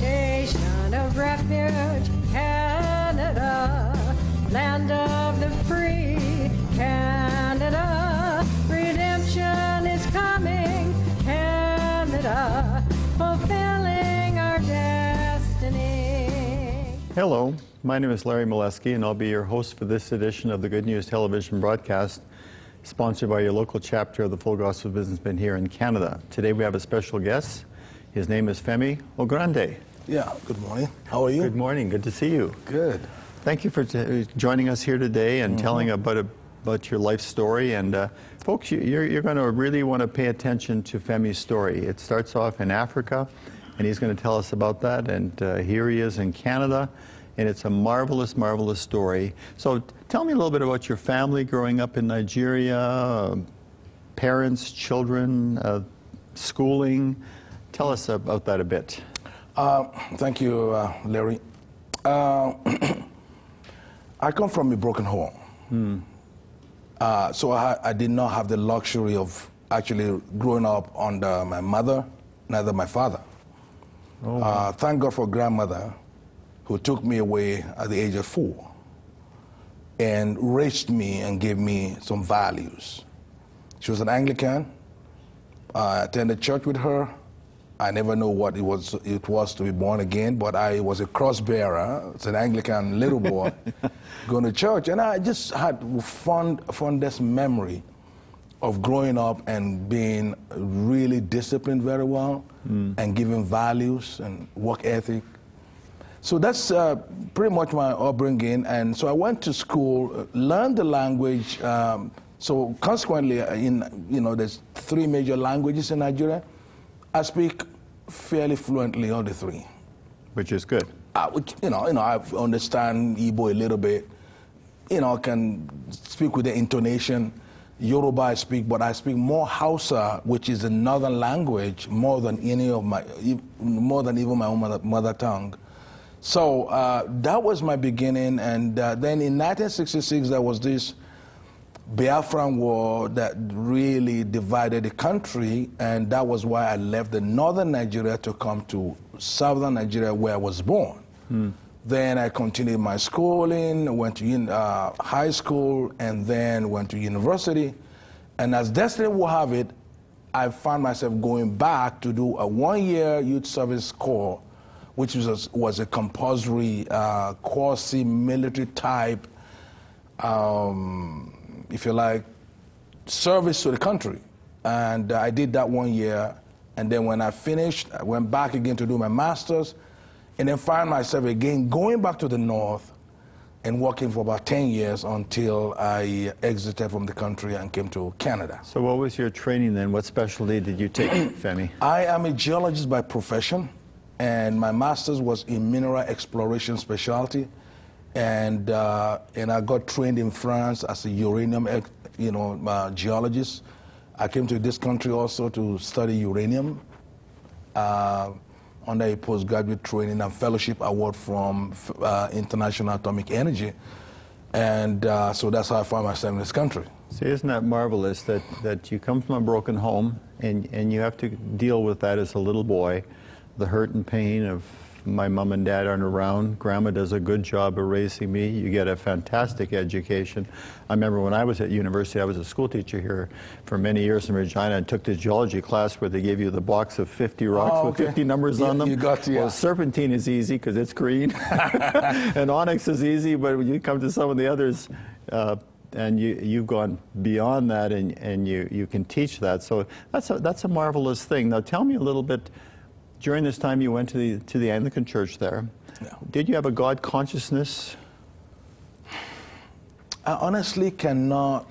Nation of refuge, Canada, land of the free, Canada. Redemption is coming, Canada, fulfilling our destiny. Hello, my name is Larry Molesky, and I'll be your host for this edition of the Good News Television broadcast, sponsored by your local chapter of the Full Gospel Businessmen here in Canada. Today we have a special guest. His name is Femi Ogrande. Yeah, good morning. How are you? Good morning. Good to see you. Good. Thank you for t- joining us here today and telling about about your life story. And uh, folks, you, you're, you're going to really want to pay attention to Femi's story. It starts off in Africa, and he's going to tell us about that. And uh, here he is in Canada, and it's a marvelous, marvelous story. So tell me a little bit about your family growing up in Nigeria, uh, parents, children, uh, schooling. Tell us about that a bit. Uh, thank you, uh, Larry. Uh, I come from a broken home. Uh, so I, I did not have the luxury of actually growing up under my mother, neither my father. Uh, thank God for grandmother who took me away at the age of four and raised me and gave me some values. She was an Anglican. I attended church with her. I never knew what it was, it was to be born again, but I was a cross bearer. It's an Anglican little boy going to church. And I just had fond, fondest memory of growing up and being really disciplined very well hmm. and giving values and work ethic. So that's uh, pretty much my upbringing. And so I went to school, uh, learned the language. Um, so consequently, uh, in you know, there's three major languages in Nigeria. I speak fairly fluently all the three. Which is good. I, would- you know, you know, I understand Igbo a little bit. You know, I can speak with the intonation. Yoruba I speak, but I speak more Hausa, which is a northern language, more than any of my, more than even my own mother, mother tongue. So uh, that was my beginning, and uh, then in 1966 there was this Biafran war that really divided the country, and that was why I left the northern Nigeria to come to southern Nigeria, where I was born. Then I continued my schooling, went to uh, high school, and then went to university. And as destiny will have it, I found myself going back to do a one-year youth service corps, which was, was a compulsory uh, quasi-military type um, if you like, service to the country. And uh, I did that one year. And then when I finished, I went back again to do my master's. And then found myself again going back to the north and working for about 10 years until I exited from the country and came to Canada. So, what was your training then? What specialty did you take, Femi? I am a geologist by profession, and my master's was in mineral exploration specialty. And, uh, and I got trained in France as a uranium you know, uh, geologist. I came to this country also to study uranium uh, under a postgraduate training and fellowship award from uh, International Atomic Energy. And uh, so that's how I found myself in this country. See, isn't that marvelous that, that you come from a broken home and, and you have to deal with that as a little boy, the hurt and pain of my mom and dad aren't around. Grandma does a good job of raising me. You get a fantastic education. I remember when I was at university, I was a school teacher here for many years in Regina and took the geology class where they gave you the box of 50 rocks Oh, with 50 numbers You- on them. you got- yeah. Well, serpentine is easy because it's green, and onyx is easy, but when you come to some of the others, uh, and you, you've gone beyond that, and, and you, you can teach that. So that's a, that's a marvelous thing. Now, tell me a little bit. During this time, you went to the to the Anglican Church there. Yeah. Did you have a God consciousness? I honestly cannot.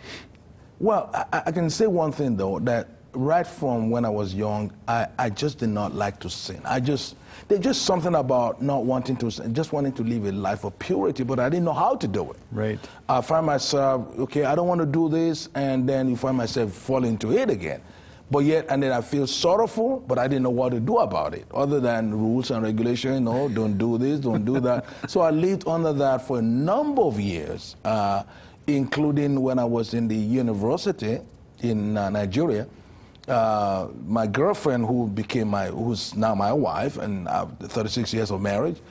Well, I, I can say one thing though that right from when I was young, I, I just did not like to sin. I just there's just something about not wanting to sin, just wanting to live a life of purity, but I didn't know how to do it. Right. I find myself okay. I don't want to do this, and then you find myself falling into it again. But yet, and then I feel sorrowful, but I didn't know what to do about it, other than rules and regulation. No, don't do this, don't do that. so I lived under that for a number of years. Uh, including when I was in the university in uh, Nigeria. Uh, my girlfriend, who became my, who's now my wife, and uh, 36 years of marriage,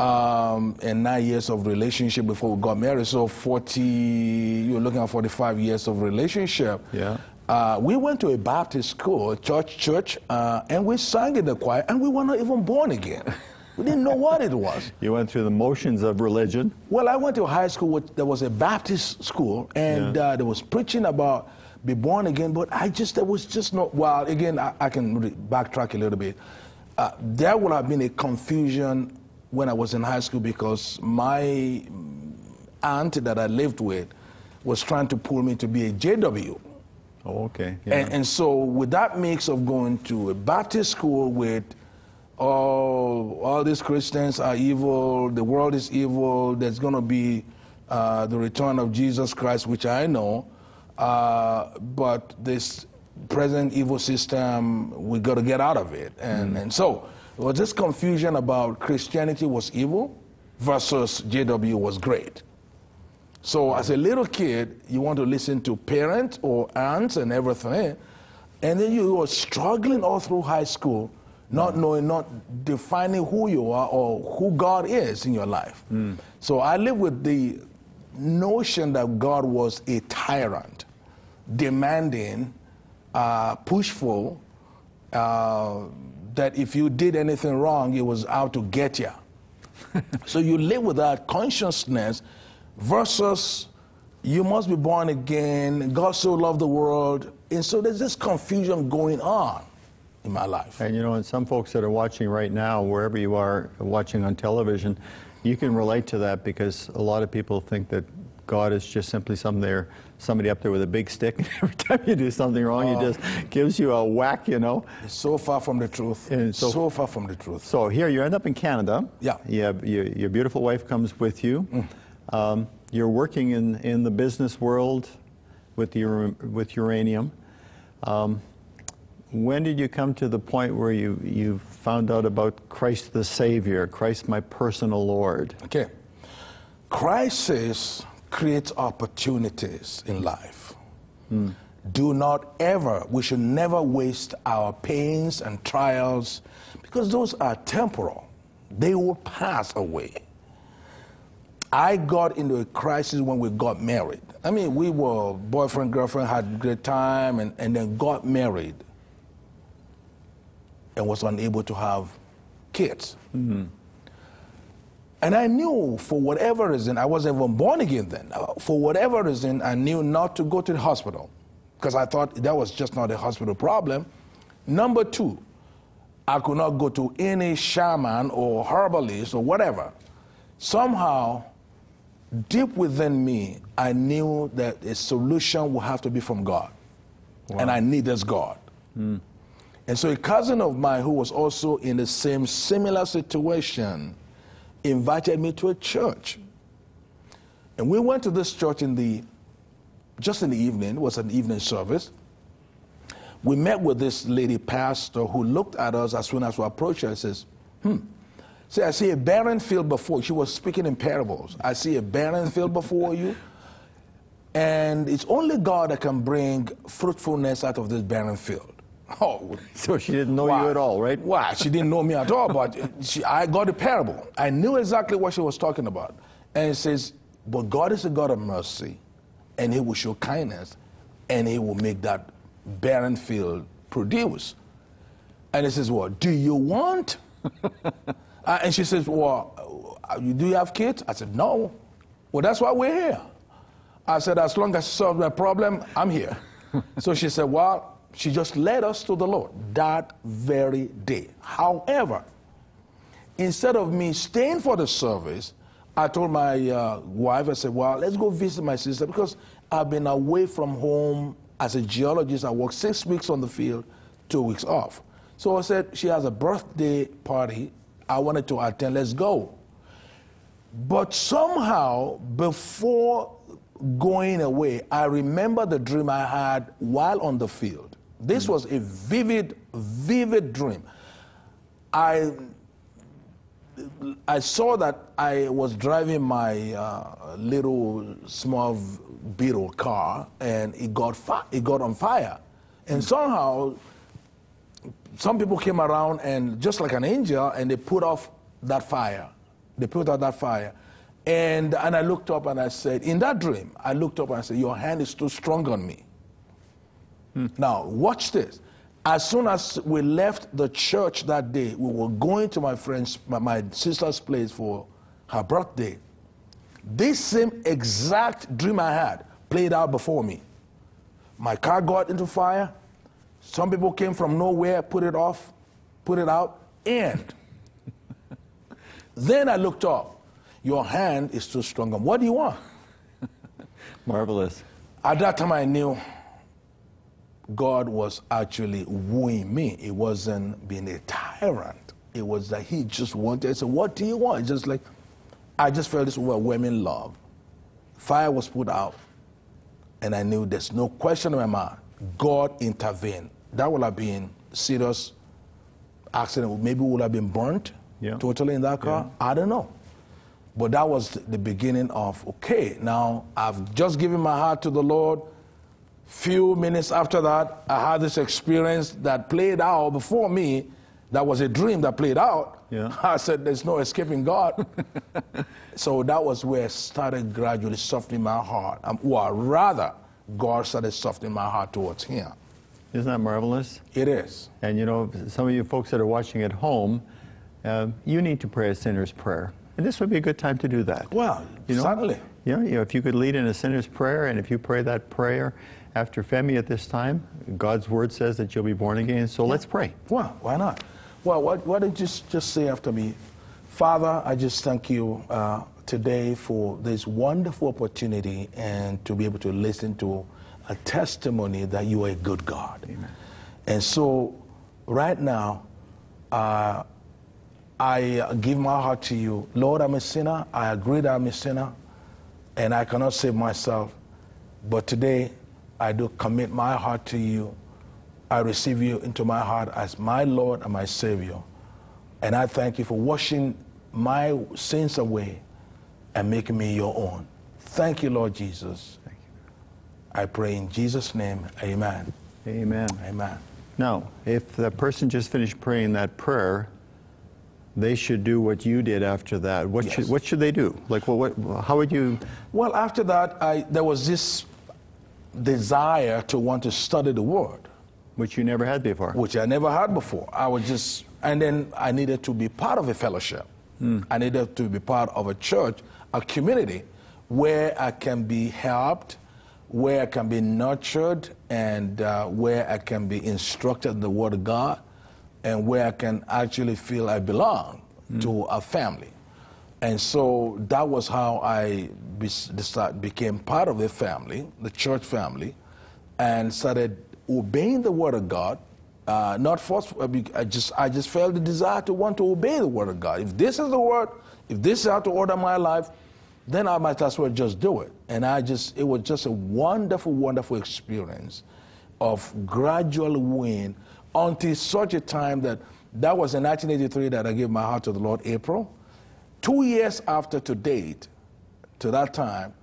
um, and nine years of relationship before we got married. So 40, you're looking at 45 years of relationship. Yeah. Uh, we went to a Baptist school, a church, church, uh, and we sang in the choir, and we were not even born again. We didn't know what it was. You went through the motions of religion. Well, I went to high school. With, there was a Baptist school, and Yeah. uh, there was preaching about be born again. But I just there was just no. Well, again, I, I can re- backtrack a little bit. Uh, there would have been a confusion when I was in high school because my aunt that I lived with was trying to pull me to be a JW. Oh, okay. Yeah. And, and so, with that mix of going to a Baptist school with all, all these Christians are evil, the world is evil, there's going to be uh, the return of Jesus Christ, which I know, uh, but this present evil system, we got to get out of it. And, and so, there was this confusion about Christianity was evil versus JW was great. So as a little kid, you want to listen to parents or aunts and everything, and then you are struggling all through high school, not knowing, not defining who you are or who God is in your life. So I live with the notion that God was a tyrant, demanding, uh, pushful, uh, that if you did anything wrong, he was out to get you. so you live with that consciousness versus you must be born again. God so loved the world. And so there's this confusion going on in my life. And you know, and some folks that are watching right now, wherever you are watching on television, you can relate to that because a lot of people think that God is just simply some there, somebody up there with a big stick, and every time you do something wrong, he uh, just gives you a whack, you know. So far from the truth. And so- so, far from the truth. So here you end up in Canada. Yeah. You have, your, your beautiful wife comes with you. Mm. Um, you're working in, in the business world with, your, with uranium. Um, when did you come to the point where you, you found out about Christ the Savior, Christ my personal Lord? Okay. Crisis creates opportunities in life. Do not ever, we should never waste our pains and trials because those are temporal. They will pass away. I got into a crisis when we got married. I mean, we were boyfriend, girlfriend, had a great time, and, and then got married and was unable to have kids. And I knew for whatever reason, I wasn't even born again then. Uh, For whatever reason, I knew not to go to the hospital because I thought that was just not a hospital problem. Number two, I could not go to any shaman or herbalist or whatever. Somehow, deep within me, I knew that a solution would have to be from God. And I needed God. And so a cousin of mine who was also in the same similar situation invited me to a church. And we went to this church in the just in the evening, it was an evening service. We met with this lady pastor who looked at us as soon as we approached her and says, Hmm. See, I see a barren field before. She was speaking in parables. I see a barren field before you. And it's only God that can bring fruitfulness out of this barren field. Oh, So she didn't know Why? you at all, right? Why? She didn't know me at all, but she, I got a parable. I knew exactly what she was talking about. And it says, But God is a God of mercy, and He will show kindness, and He will make that barren field produce. And it says, What? Do you want? Uh, and she says, Well, uh, you- do you have kids? I said, No. Well, that's why we're here. I said, As long as you solve my problem, I'm here. so she said, Well, she just led us to the Lord that very day. However, instead of me staying for the service, I told my uh, wife, I said, Well, let's go visit my sister because I've been away from home as a geologist. I worked six weeks on the field, two weeks off. So I said, She has a birthday party. I wanted to attend. Let's go. But somehow, before going away, I remember the dream I had while on the field. This was a vivid, vivid dream. I, I saw that I was driving my uh, little small Beetle car, and it got fi- it got on fire, and somehow some people came around and just like an angel, and they put off that fire. They put out that fire. And, and I looked up and I said, in that dream, I looked up and I said, Your hand is too strong on me. Hmm. Now, watch this. As soon as we left the church that day, we were going to my friend's, my, my sister's place for her birthday. This same exact dream I had played out before me. My car got into fire. Some people came from nowhere, put it off, put it out, and then I looked up. Your hand is too strong. What do you want? Marvelous. At that time, I knew God was actually wooing me. It wasn't being a tyrant. It was that He just wanted. I said, "What do you want?" Just like I just felt this overwhelming love. Fire was put out, and I knew there's no question in my mind. God intervened. That would have been serious accident. Maybe we would have been burnt Yeah. totally in that car. I don't know. But that was the beginning of okay. Now I've just given my heart to the Lord. Few minutes after that, I had this experience that played out before me. That was a dream that played out. Yeah. I said, "There's no escaping God." so that was where I started gradually softening my heart. Um, or rather, God started softening my heart towards Him. Isn't that marvelous? It is. And you know, some of you folks that are watching at home, uh, you need to pray a sinner's prayer. And this would be a good time to do that. Well, You know? certainly. Yeah, you know, if you could lead in a sinner's prayer, and if you pray that prayer after Femi at this time, God's word says that you'll be born again. So let's pray. Well, why not? Well, why, why don't you just, just say after me, Father, I just thank you uh, today for this wonderful opportunity and to be able to listen to a testimony that you are a good God. Amen. And so, right now, uh, I give my heart to you. Lord, I'm a sinner. I agree that I'm a sinner, and I cannot save myself. But today, I do commit my heart to you. I receive you into my heart as my Lord and my Savior. And I thank you for washing my sins away and making me your own. Thank you, Lord Jesus. I pray in Jesus' name, amen. Amen. Amen. Now, if the person just finished praying that prayer, they should do what you did after that. What, Yes. should, what should they do? Like, what, what, how would you? Well, after that, I, there was this desire to want to study the Word. Which you never had before. which I never had before. I was just, and then I needed to be part of a fellowship. Hmm. I needed to be part of a church, a community where I can be helped, where I can be nurtured, and uh, where I can be instructed in the Word of God, and where I can actually feel I belong to a family. And so that was how I be, became part of the family, the church family, and started obeying the word of God. Uh, not forced. I just I just felt the desire to want to obey the word of God. If this is the word, if this is how to order my life, then I might as well just do it. And I just it was just a wonderful, wonderful experience of gradual win until such a time that that was in 1983 that I gave my heart to the Lord. April. Two years after to date, to that time,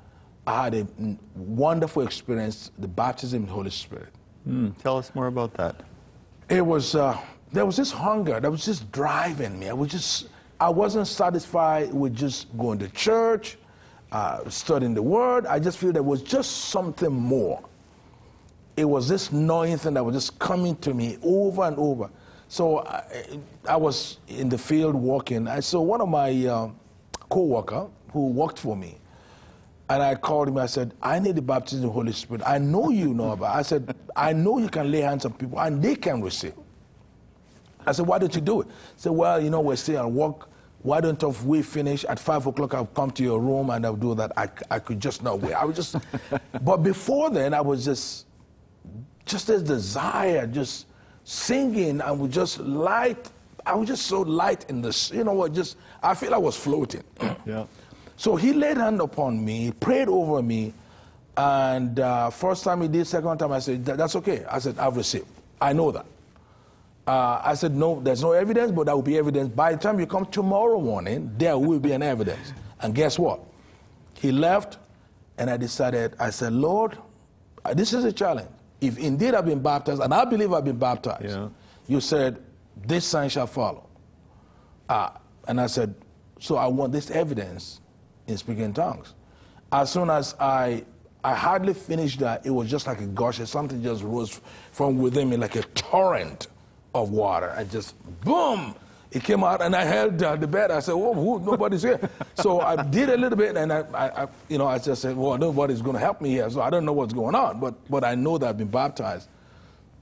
I had a mm, wonderful experience, the baptism in the Holy Spirit. Hmm, tell us more about that. It was, uh, there was this hunger that was just driving me. I was just, I wasn't satisfied with just going to church, uh, studying the Word. I just feel there was just something more. It was this knowing thing that was just coming to me over and over. So I, I was in the field walking. I saw one of my uh, co-worker who worked for me. And I called him. I said, I need the baptism of the Holy Spirit. I know you know about. I said, I know you can lay hands on people and they can receive. I said, why don't you do it? He said, well, you know, we're still at work. Why don't if we finish at five o'clock? I'll come to your room and I'll do that. I, I could just not wait. I was just, but before then, I was just, just this desire, just singing. I was just light. I was just so light in this. You know what? Just I feel I was floating. Yeah. So he laid hand upon me, prayed over me, and uh, first time he did, second time I said, "That- that's okay. I said, I've received. I know that. Uh, I said, no, there's no evidence, but there will be evidence. By the time you come tomorrow morning, there will be an evidence. And guess what? He left, and I decided, I said, Lord, uh, this is a challenge. If indeed I've been baptized, and I believe I've been baptized, Yeah. you said, this sign shall follow. Uh, and I said, so I want this evidence in speaking tongues. As soon as I, I hardly finished that, it was just like a gush. Something just rose from within me like a torrent of water. and just, boom, it came out and I held uh, the bed. I said, whoa, whoa nobody's here. so I did a little bit and I, I, I you know, I just said, well, nobody's going to help me here. So I don't know what's going on, but, but I know that I've been baptized.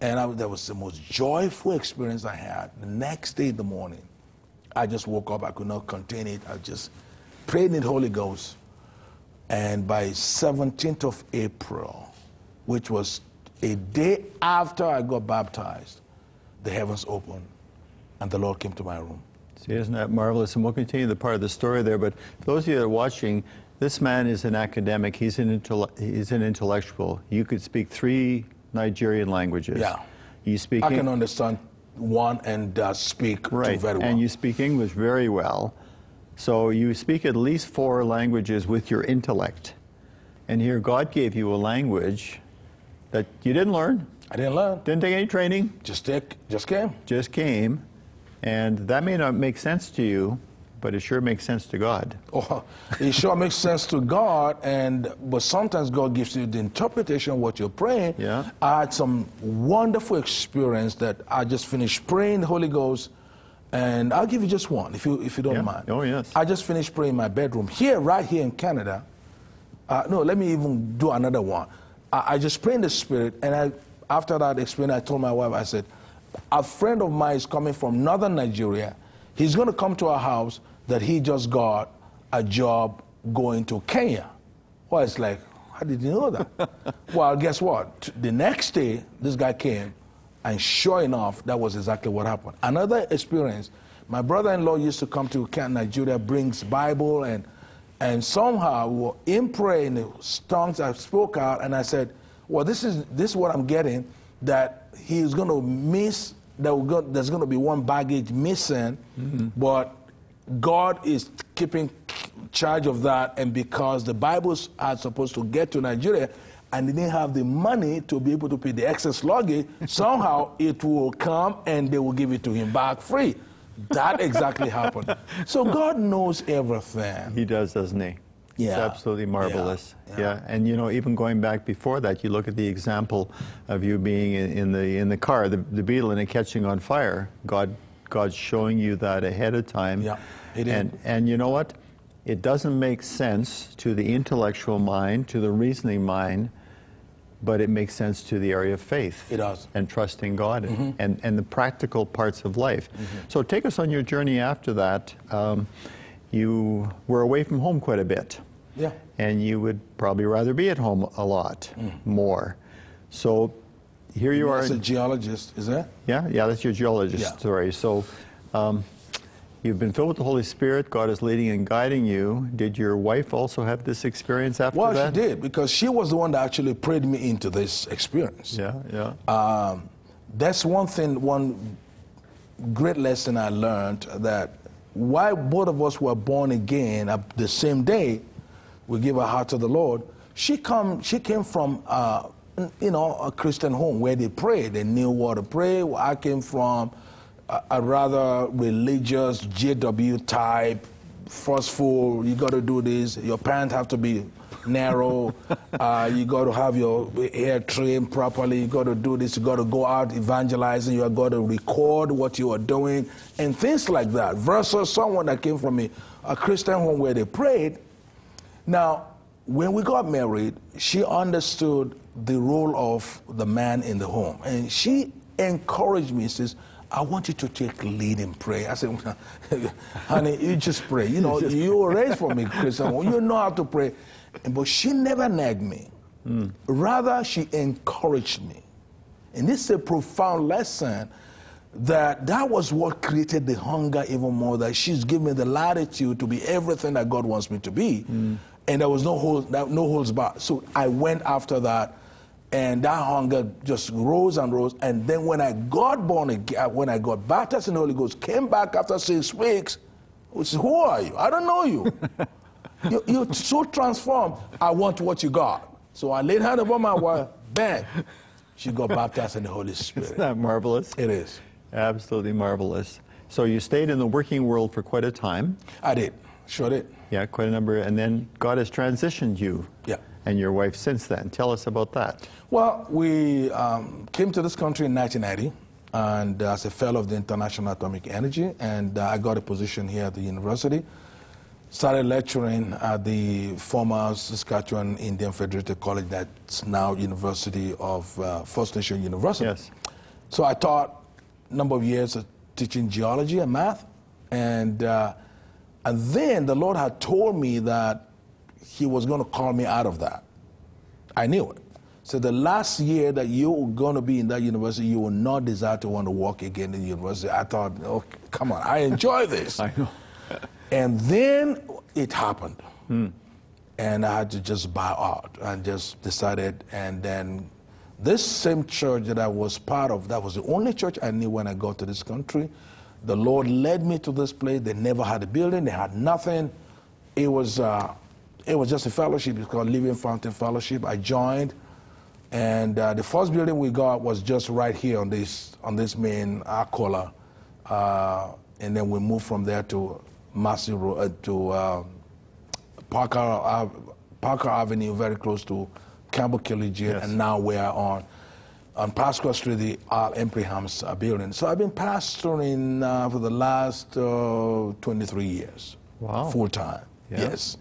And I, that was the most joyful experience I had. The next day in the morning, I just woke up. I could not contain it. I just prayed in the Holy Ghost. And by 17th of April, which was a day after I got baptized, the heavens opened and the Lord came to my room. See, isn't that marvelous? And we'll continue the part of the story there. But for those of you that are watching, this man is an academic. He's an, intell- he's an intellectual. You could speak three Nigerian languages. Yeah. You speak I Eng- can understand one and uh, speak two right, very well. and you speak English very well. So you speak at least four languages with your intellect. And here God gave you a language that you didn't learn, I didn't learn. didn't take any training, Just take, just came. just came. And that may not make sense to you, but it sure makes sense to God. Oh, it sure makes sense to God, and but sometimes God gives you the interpretation of what you're praying. Yeah. I had some wonderful experience that I just finished praying the Holy Ghost, and I'll give you just one, if you if you don't Yeah. mind. Oh, yes. I just finished praying in my bedroom here, right here in Canada. Uh, no, let me even do another one. I, I just pray in the Spirit, and I after that experience, I told my wife, I said, a friend of mine is coming from northern Nigeria. He's going to come to our house that he just got a job going to Kenya. Well, it's like, how did you know that? well, guess what? The next day, this guy came, and sure enough, that was exactly what happened. Another experience, my brother-in-law used to come to Kenya, Nigeria, brings Bible, and, and somehow we were in prayer in the tongues I spoke out, and I said, well, this is, this is what I'm getting, that he's going to miss, that go, there's going to be one baggage missing, mm-hmm. but God is keeping charge of that, and because the Bibles are supposed to get to Nigeria, and they didn't have the money to be able to pay the excess luggage, somehow it will come and they will give it to him back free. That exactly happened. So God knows everything. He does, doesn't he? It's absolutely marvelous. Yeah. Yeah. And you know, even going back before that, you look at the example of you being in, in the in the car, the, the beetle, and it catching on fire. God, God's showing you that ahead of time. Yeah, he did. And and you know what? It doesn't make sense to the intellectual mind, to the reasoning mind, but it makes sense to the area of faith. It does. And trusting God Mm-hmm. and, and, the practical parts of life. So take us on your journey after that. Um, you were away from home quite a bit. Yeah. And you would probably rather be at home a lot more. So here you are. As a geologist, is that? Yeah, yeah, that's your geologist Yeah. story. So um, you've been filled with the Holy Spirit. God is leading and guiding you. Did your wife also have this experience after Well, that? Well, she did because she was the one that actually prayed me into this experience. Yeah, yeah. Um, that's one thing, one great lesson I learned that why both of us were born again at the same day, we give our heart to the Lord. She come, she came from, uh, you know, a Christian home where they pray. They knew what to pray. I came from a, a rather religious JW type, forceful. You got to do this. Your parents have to be narrow. uh, you got to have your hair trimmed properly. You got to do this. You got to go out evangelizing. You got to record what you are doing and things like that. Versus someone that came from a, a Christian home where they prayed. Now, when we got married, she understood the role of the man in the home, and she encouraged me. Says, "I want you to take lead in prayer." I said, "Honey, you just pray. You know, you were raised from a Christian. You know how to pray." But she never nagged me. Rather, she encouraged me. And this is a profound lesson that that was what created the hunger even more that she's given me the latitude to be everything that God wants me to be. And there was no hold, no holds back. So I went after that and that hunger just rose and rose. And then when I got born again, uh, when I got baptized in the Holy Ghost, came back after six weeks, I said, who are you? I don't know you. you, you're so transformed. I want what you got. So I laid hand upon my wife, bang. She got baptized in the Holy Spirit. Isn't that marvelous? It is. Absolutely marvelous. So you stayed in the working world for quite a time. I did. Sure did. Yeah, quite a number. And then God has transitioned you Yeah. and your wife since then. Tell us about that. Well, we um, came to this country in 1980 and as a fellow of the International Atomic Energy, and uh, I got a position here at the university. Started lecturing at the former Saskatchewan Indian Federated College, that's now University of uh, First Nation University. Yes. So I taught a number of years of teaching geology and math, and uh, and then the Lord had told me that He was going to call me out of that. I knew it. So the last year that you're going to be in that university, you will not desire to want to walk again in the university. I thought, oh, come on, I enjoy this. I know. And then it happened. And I had to just buy out and just decided. And then this same church that I was part of, that was the only church I knew when I got to this country. The Lord led me to this place. They never had a building, they had nothing. It was, uh, it was just a fellowship. It's called Living Fountain Fellowship. I joined. And uh, the first building we got was just right here on this, on this main Arcola. Uh, and then we moved from there to Massey Road, uh, to uh, Parker, uh, Parker Avenue, very close to Campbell Collegiate, Yes. and now we are on on Pasqua Street, the Al Emprihams uh, building. So I've been pastoring uh, for the last uh, 23 years. Wow. Full time. Yeah. Yes.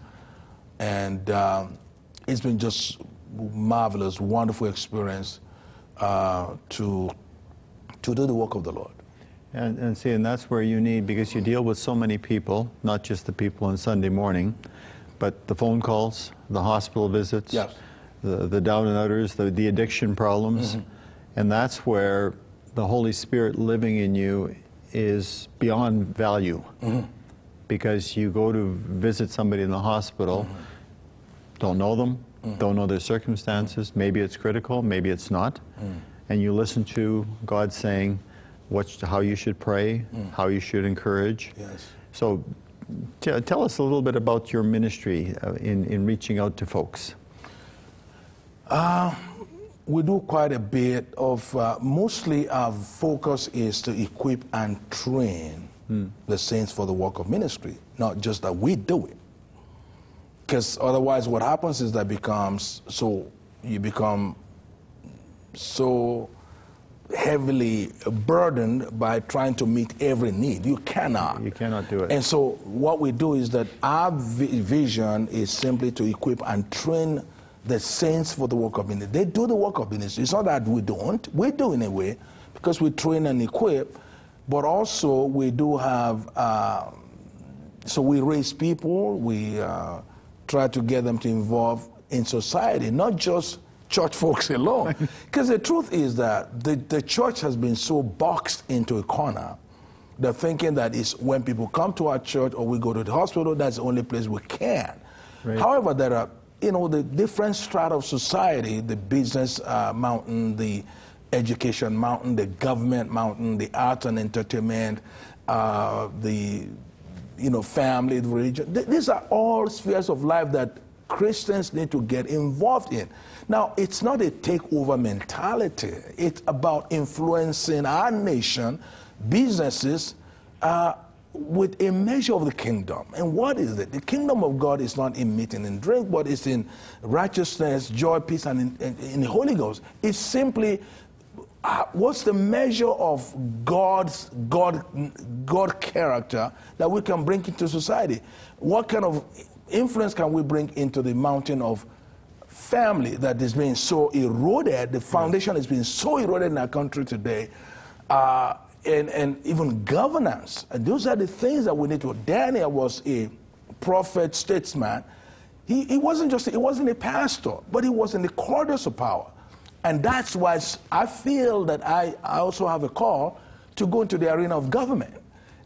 And um, it's been just marvelous, wonderful experience uh, to to do the work of the Lord. And, and see, and that's where you need, because you deal with so many people, not just the people on Sunday morning, but the phone calls, the hospital visits, Yes. the, the down and outers, the, the addiction problems. Mm-hmm. And that's where the Holy Spirit living in you is beyond value. Mm-hmm. Because you go to visit somebody in the hospital, mm-hmm. don't know them, don't know their circumstances, maybe it's critical, maybe it's not, and you listen to God saying what, how you should pray, how you should encourage. Yes. So t- tell us a little bit about your ministry uh, in, in reaching out to folks. we do quite a bit of uh, mostly our focus is to equip and train the saints for the work of ministry not just that we do it because otherwise what happens is that becomes so you become so heavily burdened by trying to meet every need you cannot You cannot do it. and so what we do is that our vi- vision is simply to equip and train the saints for the work of ministry. They do the work of ministry. It's not that we don't. We do in a way because we train and equip, but also we do have. Uh, so we raise people. We uh, try to get them to involve in society, not just church folks alone. Because the truth is that the, the church has been so boxed into a corner the thinking that is when people come to our church or we go to the hospital, that's the only place we can. Right. However, there are, you know, the different strata of society, the business uh, mountain, the education mountain, the government mountain, the arts and entertainment, uh, the, you know, family, the religion. Th- These are all spheres of life that Christians need to get involved in. Now, it's not a takeover mentality. It's about influencing our nation, businesses, uh, with a measure of the kingdom. And what is it? The kingdom of God is not in meat and in drink, but it's in righteousness, joy, peace, and in, in, in the Holy Ghost. It's simply uh, what's the measure of God's God, God character that we can bring into society? What kind of influence can we bring into the mountain of family that is being so eroded? The foundation is being so eroded in our country today. Uh, and, and even governance. And those are the things that we need to. Daniel was a prophet, statesman. He, he wasn't just, he wasn't a pastor, but he was in the corridors of power. And that's why I feel that I, I also have a call to go into the arena of government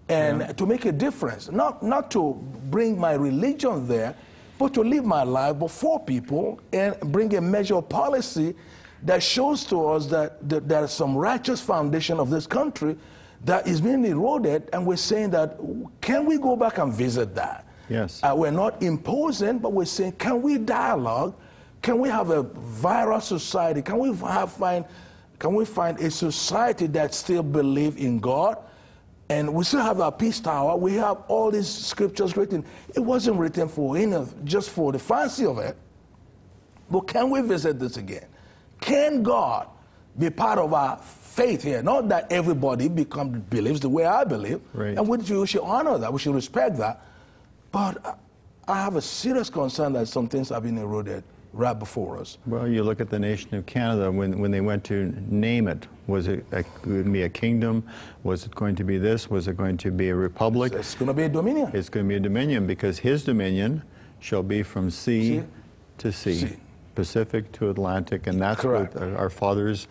and to make a difference. Not, not to bring my religion there, but to live my life before people and bring a measure of policy that shows to us that, that there is some righteous foundation of this country that is being eroded, and we're saying that can we go back and visit that? Yes. Uh, we're not imposing, but we're saying, can we dialogue? Can we have a viral society? Can we have, find, can we find a society that still believe in God? And we still have our peace tower. We have all these scriptures written. It wasn't written for you know, just for the fancy of it. But can we visit this again? Can God be part of our faith here? Not that everybody become believes the way I believe, Right. and we, we should honor that. We should respect that. But I- I have a serious concern that some things have been eroded right before us. Well, you look at the nation of Canada when, when they went to name it. Was it going to be a kingdom? Was it going to be this? Was it going to be a republic? It's going to be a dominion. It's going to be a dominion because his dominion shall be from sea Sea. to sea, Sea. Pacific to Atlantic, and that's Correct. what our our fathers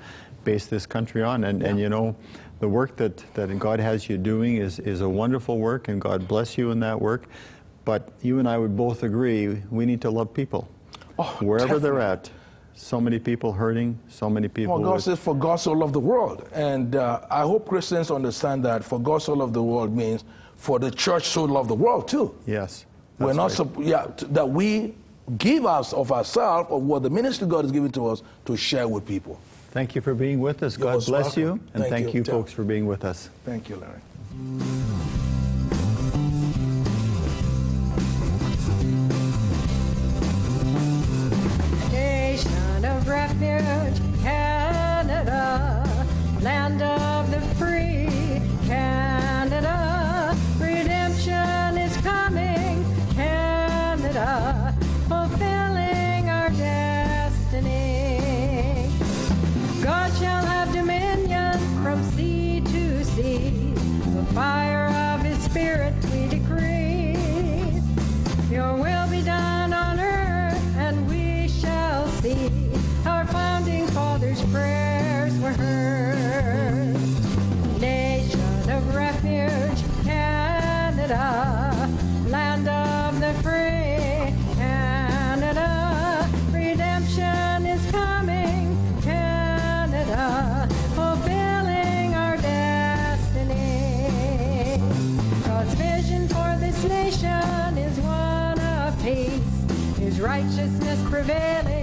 based this country on. And, and you know, the work that, that God has you doing is, is a wonderful work, and God bless you in that work. But you and I would both agree we need to love people. Oh, Wherever they're at, so many people hurting, so many people. Well, God with- says, for God so loved the world. And uh, I hope Christians understand that for God so loved the world means for the church so loved the world too. yes. We're not, right. yeah, t- that we give us of ourselves, of what the ministry God has given to us, to share with people. Thank you for being with us. God bless you. And Thank thank you. you, folks, for being with us. Thank you, Larry. Refuge, Canada, land of the free, Canada,